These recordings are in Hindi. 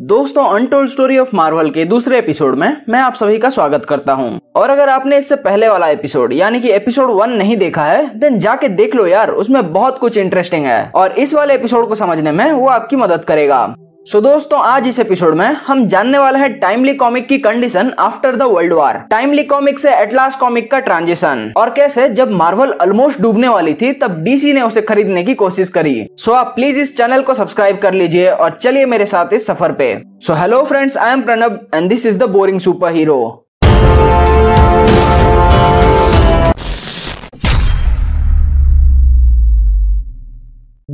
दोस्तों अनटोल्ड स्टोरी ऑफ़ मार्वल के दूसरे एपिसोड में मैं आप सभी का स्वागत करता हूँ। और अगर आपने इससे पहले वाला एपिसोड यानी कि एपिसोड वन नहीं देखा है देन जाके देख लो यार, उसमें बहुत कुछ इंटरेस्टिंग है। और इस वाले एपिसोड को समझने में वो आपकी मदद करेगा। सो so, दोस्तों आज इस एपिसोड में हम जानने वाले हैं टाइमली कॉमिक की condition after the world war timely comic से एटलास कॉमिक का ट्रांजिशन और कैसे? जब मार्वल ऑलमोस्ट डूबने वाली थी तब डीसी ने उसे खरीदने की कोशिश करी. सो so, आप प्लीज़ इस चैनल को सब्सक्राइब कर लीजिए और चलिए मेरे साथ इस सफ़र पे. So hello friends I am Pranab and this is the boring super hero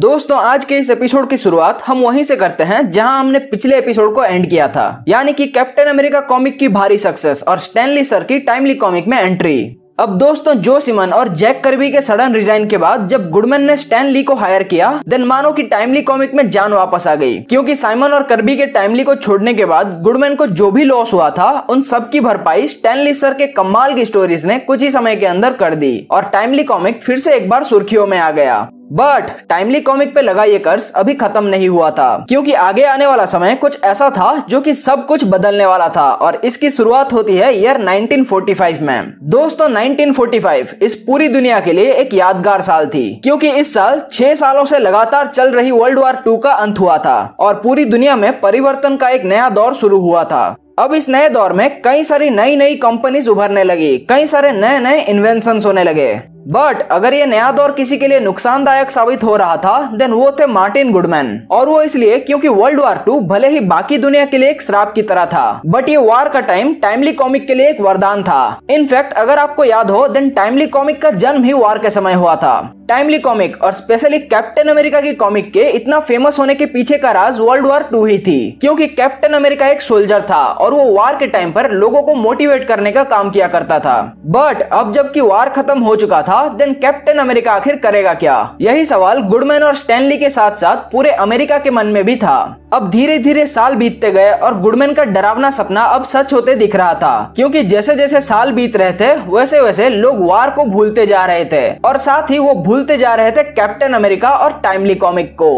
दोस्तों, आज के इस एपिसोड की शुरुआत हम वहीं से करते हैं, जहाँ हमने पिछले एपिसोड को एंड किया था। यानी कि कैप्टन अमेरिका कॉमिक की भारी सक्सेस और स्टैनली सर की टाइमली कॉमिक में एंट्री अब दोस्तों, जो सिमन और जैक करबी के सडन रिजाइन के बाद जब गुडमैन ने स्टैन ली को हायर किया देन मानो कि टाइमली कॉमिक में जान वापस आ गई। क्योंकि साइमन और करबी के टाइमली को छोड़ने के बाद गुडमैन को जो भी लॉस हुआ था, उन सब की भरपाई स्टैनली सर के कमाल की स्टोरीज ने कुछ ही समय के अंदर कर दी और टाइमली कॉमिक फिर से एक बार सुर्खियों में आ गया। बट टाइमली कॉमिक पे लगा ये कर्ज अभी खत्म नहीं हुआ था, क्योंकि आगे आने वाला समय कुछ ऐसा था जो कि सब कुछ बदलने वाला था, और इसकी शुरुआत होती है ईयर 1945 में। दोस्तों 1945 इस पूरी दुनिया के लिए एक यादगार साल थी, क्योंकि इस साल छह सालों से लगातार चल रही वर्ल्ड वार टू का अंत हुआ था, और पूरी दुनिया में परिवर्तन का एक नया दौर शुरू हुआ था। अब इस नए दौर में कई सारी नई नई कंपनीज़ उभरने लगी, कई सारे नए नए इन्वेंशन होने लगे। बट अगर ये नया दौर किसी के लिए नुकसानदायक साबित हो रहा था देन वो थे मार्टिन गुडमैन और वो इसलिए क्योंकि वर्ल्ड वार टू भले ही बाकी दुनिया के लिए एक श्राप की तरह था बट ये वार का टाइम टाइमली कॉमिक के लिए एक वरदान था। इनफैक्ट अगर आपको याद हो देन टाइमली कॉमिक का जन्म ही वार के समय हुआ था। टाइमली कॉमिक और स्पेशली कैप्टन अमेरिका की कॉमिक के इतना फ़ेमस होने के पीछे का राज वर्ल्ड वार टू ही थी। क्योंकि कैप्टन अमेरिका एक सोल्जर था और वो वार के टाइम पर लोगों को मोटिवेट करने का काम किया करता था। बट अब जबकि वार खत्म हो चुका था देन कैप्टन अमेरिका आखिर करेगा क्या? यही सवाल गुडमैन और स्टैनली के साथ साथ पूरे अमेरिका के मन में भी था। अब धीरे धीरे साल बीतते गए और गुडमैन का डरावना सपना अब सच होते दिख रहा था। क्योंकि जैसे जैसे साल बीत रहे थे वैसे वैसे लोग वार को भूलते जा रहे थे। और साथ ही वो भूलते जा रहे थे कैप्टन अमेरिका और टाइमली कॉमिक को।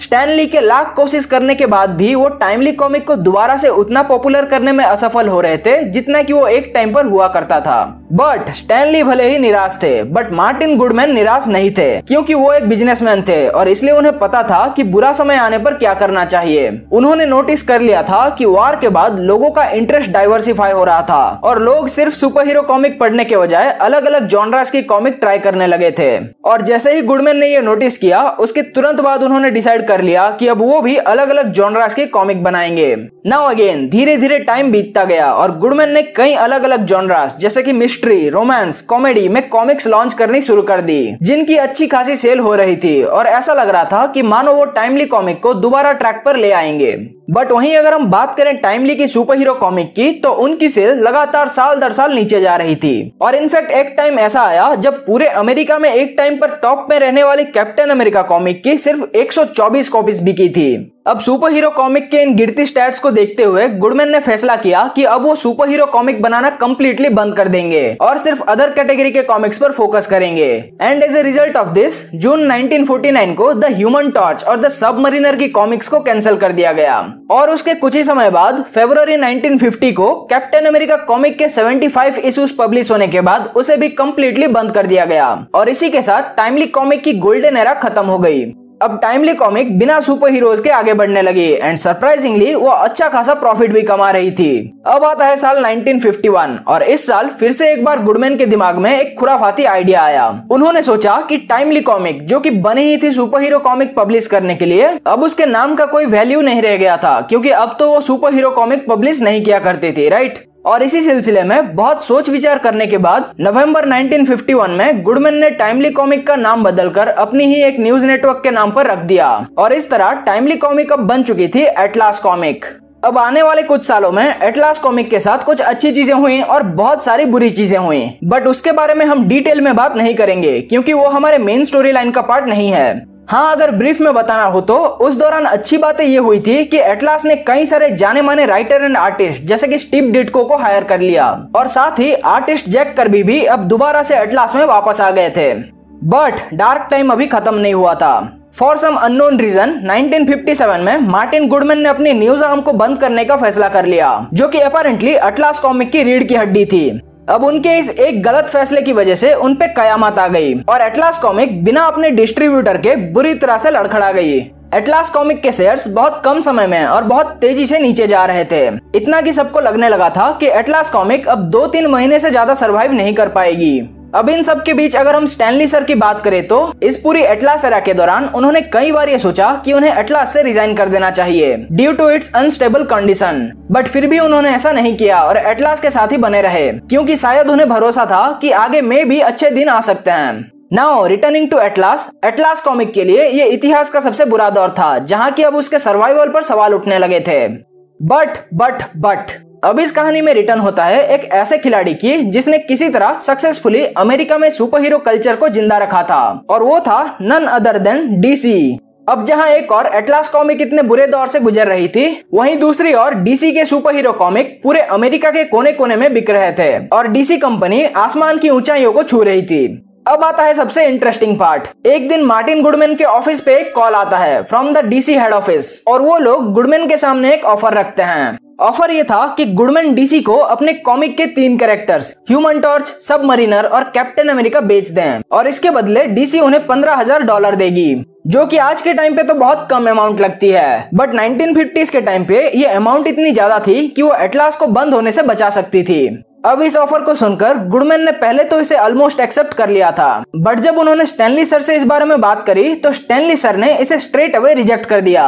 स्टैनली के लाख कोशिश करने के बाद भी वो टाइमली कॉमिक को दोबारा से उतना पॉपुलर करने में असफल हो रहे थे, जितना कि वो एक टाइम पर हुआ करता था। बट स्टैनली भले ही निराश थे बट मार्टिन गुडमैन निराश नहीं थे, क्योंकि वो एक बिजनेसमैन थे, और इसलिए उन्हें पता था कि बुरा समय आने पर क्या करना चाहिए। उन्होंने नोटिस कर लिया था कि वार के बाद लोगों का इंटरेस्ट डाइवर्सिफाई हो रहा था, और लोग सिर्फ़ सुपर हीरो कॉमिक पढ़ने के बजाय अलग अलग जॉनरास की कॉमिक ट्राई करने लगे थे। और जैसे ही गुडमैन ने ये नोटिस किया, उसके तुरंत बाद उन्होंने डिसाइड कर लिया कि अब वो भी अलग अलग जॉनरास के कॉमिक बनाएँगे। नाउ अगेन धीरे धीरे टाइम बीतता गया, और गुडमैन ने कई अलग अलग जॉनरास जैसे कि मिस्ट्री रोमांस कॉमेडी में कॉमिक्स लॉन्च करनी शुरू कर दी, जिनकी अच्छी खासी सेल हो रही थी। और ऐसा लग रहा था कि मानो वो टाइमली कॉमिक को दोबारा ट्रैक पर ले आएँगे। बट वहीं अगर हम बात करें टाइमली की सुपर हीरो कॉमिक की तो उनकी सेल लगातार साल दर साल नीचे जा रही थी। और इनफैक्ट एक टाइम ऐसा आया, जब पूरे अमेरिका में एक टाइम पर टॉप में रहने वाली कैप्टन अमेरिका कॉमिक की सिर्फ़ 124 कॉपीज बिकी थी। अब सुपर हीरो कॉमिक के इन गिरती स्टैट्स को देखते हुए गुडमैन ने फैसला किया कि अब वो सुपर हीरो कॉमिक बनाना कम्प्लीटली बंद कर देंगे और सिर्फ़ अदर कैटेगरी के कॉमिक्स पर फोकस करेंगे। And as a result of this June 1949 को द ह्यूमन टॉर्च और द सबमरीनर की कॉमिक्स को कैंसिल कर दिया गया। और उसके कुछ ही समय बाद फेब्रवरी 1950 को कैप्टन अमेरिका कॉमिक के 75 इश्यूज़ पब्लिश होने के बाद, उसे भी कम्प्लीटली बंद कर दिया गया। और इसी के साथ टाइमली कॉमिक की गोल्डन एरा खत्म हो गई। अब टाइमली कॉमिक बिना सुपर हीरोज के आगे बढ़ने लगी एंड सरप्राइजिंगली वो अच्छा खासा प्रॉफिट भी कमा रही थी। अब आता है साल 1951 और इस साल फिर से एक बार गुडमैन के दिमाग में एक खुराफाती आइडिया आया। उन्होंने सोचा कि टाइमली कॉमिक जो कि बनी ही थी सुपर हीरो कॉमिक पब्लिश करने के लिए, अब उसके नाम का कोई वैल्यू नहीं रह गया था, क्योंकि अब तो वो सुपर हीरो कॉमिक पब्लिश नहीं किया करती थी राइट और इसी सिलसिले में बहुत सोच विचार करने के बाद नवंबर 1951 में गुडमैन ने टाइमली कॉमिक का नाम बदलकर अपनी ही एक न्यूज़ नेटवर्क के नाम पर रख दिया। और इस तरह टाइमली कॉमिक अब बन चुकी थी एटलास कॉमिक। अब आने वाले कुछ सालों में एटलास कॉमिक के साथ कुछ अच्छी चीज़ें हुई और बहुत सारी बुरी चीज़ें हुई। बट उसके बारे में हम डिटेल में बात नहीं करेंगे, क्योंकि वो हमारे मेन स्टोरी लाइन का पार्ट नहीं है। हाँ अगर ब्रीफ में बताना हो तो उस दौरान अच्छी बातें ये हुई थी कि एटलास ने कई सारे जाने माने राइटर एंड आर्टिस्ट जैसे कि स्टीव डिटको को हायर कर लिया। और साथ ही आर्टिस्ट जैक करबी भी अब दोबारा से एटलास में वापस आ गए थे। बट डार्क टाइम अभी खत्म नहीं हुआ था। फॉर सम अननोन रीजन 1957 में मार्टिन गुडमैन ने अपनी न्यूज़ आर्म को बंद करने का फैसला कर लिया, जो कि अपेरेंटली अटलास कॉमिक की रीढ़ की हड्डी थी। अब उनके इस एक गलत फैसले की वजह से उन पे कयामत आ गई और एटलास कॉमिक बिना अपने डिस्ट्रीब्यूटर के बुरी तरह से लड़खड़ा गई। एटलास कॉमिक के शेयर्स बहुत कम समय में और बहुत तेज़ी से नीचे जा रहे थे। इतना कि सबको लगने लगा था कि एटलास कॉमिक अब दो तीन महीने से ज़्यादा सरवाइव नहीं कर पाएगी। अब इन सब के बीच अगर हम स्टैनली सर की बात करें तो इस पूरी एटलास एरा के दौरान उन्होंने कई बार ये सोचा कि उन्हें एटलास से रिजाइन कर देना चाहिए due to its unstable condition but फिर भी उन्होंने ऐसा नहीं किया और एटलास के साथ ही बने रहे, क्योंकि शायद उन्हें भरोसा था कि आगे में भी अच्छे दिन आ सकते हैं। Now returning to Atlas Atlas comic के लिए ये इतिहास का सबसे बुरा दौर था, जहाँ की अब उसके सर्वाइवल पर सवाल उठने लगे थे। बट बट बट अब इस कहानी में रिटर्न होता है एक ऐसे खिलाड़ी की, जिसने किसी तरह सक्सेसफुली अमेरिका में सुपर हीरो कल्चर को ज़िंदा रखा था। और वो था नन अदर देन डीसी अब जहाँ एक और एटलास कॉमिक इतने बुरे दौर से गुजर रही थी, वहीं दूसरी ओर डीसी के सुपर हीरो कॉमिक पूरे अमेरिका के कोने कोने में बिक रहे थे। और डीसी कंपनी आसमान की ऊंचाइयों को छू रही थी। अब आता है सबसे इंटरेस्टिंग पार्ट एक दिन मार्टिन गुडमैन के ऑफ़िस पे एक कॉल आता है from the DC head office और वो लोग गुडमैन के सामने एक ऑफ़र रखते हैं। ऑफ़र ये था कि गुडमैन डीसी को अपने कॉमिक के तीन characters Human Torch Sub Mariner और कैप्टन अमेरिका बेच दें। और इसके बदले डीसी उन्हें पंद्रह हज़ार डॉलर देगी, जो कि आज के टाइम पे तो बहुत कम अमाउंट लगती है। बट 1950s के टाइम पे ये अमाउंट इतनी ज़्यादा थी कि वो एटलास को बंद होने से बचा सकती थी। अब इस ऑफ़र को सुनकर गुडमैन ने पहले तो इसे ऑलमोस्ट एक्सेप्ट कर लिया था। बट जब उन्होंने स्टैनली सर से इस बारे में बात करी तो स्टैनली सर ने इसे स्ट्रेट अवे रिजेक्ट कर दिया।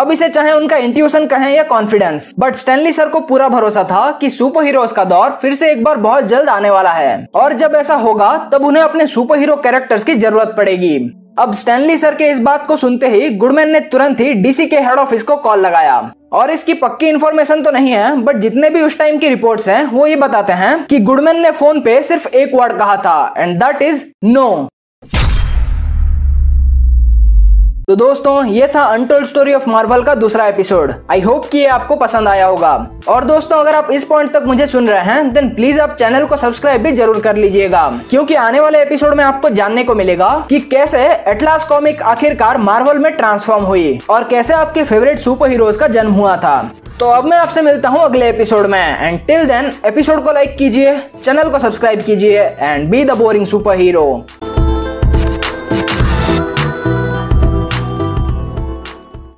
अब इसे चाहे उनका इंट्यूशन कहें या कॉन्फिडेंस बट स्टैनली सर को पूरा भरोसा था कि सुपर हीरोज का दौर फिर से एक बार बहुत जल्द आने वाला है। और जब ऐसा होगा, तब उन्हें अपने सुपर हीरो कैरेक्टर्स की ज़रूरत पड़ेगी। अब स्टैनली सर के इस बात को सुनते ही गुडमैन ने तुरंत ही डीसी के हेड ऑफ़िस को कॉल लगाया। और इसकी पक्की इन्फॉर्मेशन तो नहीं है बट जितने भी उस टाइम की रिपोर्ट्स हैं, वो ये बताते हैं कि गुडमैन ने फ़ोन पे सिर्फ़ एक वर्ड कहा था एंड दैट इज़ नो तो दोस्तों, ये था अनटोल्ड स्टोरी ऑफ़ मार्वल का दूसरा एपिसोड आई होप कि ये आपको पसंद आया होगा. और दोस्तों, अगर आप इस पॉइंट तक मुझे सुन रहे हैं देन प्लीज़ आप चैनल को सब्सक्राइब भी ज़रूर कर लीजिएगा. क्योंकि आने वाले एपिसोड में आपको जानने को मिलेगा कि कैसे एटलास कॉमिक आखिरकार मार्वल में ट्रांसफॉर्म हुई और कैसे आपके फेवरेट सुपर हीरोज का जन्म हुआ था. तो अब मैं आपसे मिलता हूँ अगले एपिसोड में. एंड टिल देन एपिसोड को लाइक कीजिए चैनल को सब्सक्राइब कीजिए and be the boring super hero